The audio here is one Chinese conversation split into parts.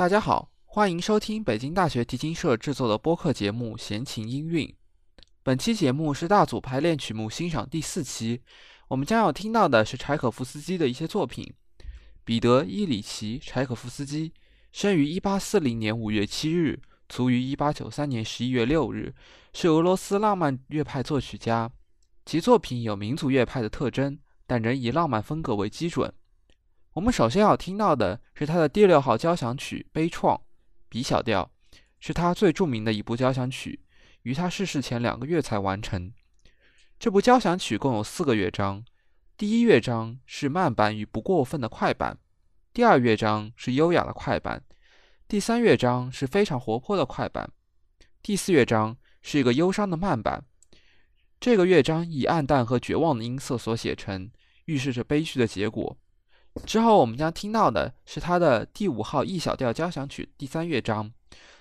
大家好，欢迎收听北京大学提琴社制作的播客节目《闲情音韵》。本期节目是大组排练曲目欣赏第四期，我们将要听到的是柴可夫斯基的一些作品。彼得·伊里奇·柴可夫斯基生于1840年5月7日，卒于1893年11月6日，是俄罗斯浪漫乐派作曲家。其作品有民族乐派的特征，但仍以浪漫风格为基准。我们首先要听到的是他的第六号交响曲《悲怆》，B 小调，是他最著名的一部交响曲，于他逝世前两个月才完成。这部交响曲共有四个乐章，第一乐章是慢板与不过分的快板，第二乐章是优雅的快板，第三乐章是非常活泼的快板，第四乐章是一个忧伤的慢板。这个乐章以暗淡和绝望的音色所写成，预示着悲剧的结果。之后我们将听到的是他的第五号 E 小调交响曲第三乐章，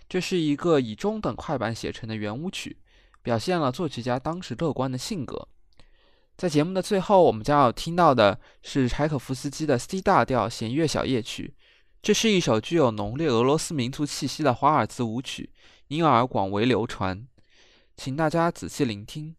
这是一个以中等快板写成的圆舞曲，表现了作曲家当时乐观的性格。在节目的最后，我们将要听到的是柴可夫斯基的 C 大调弦乐小夜曲，这是一首具有浓烈俄罗斯民族气息的华尔兹舞曲，因而广为流传。请大家仔细聆听。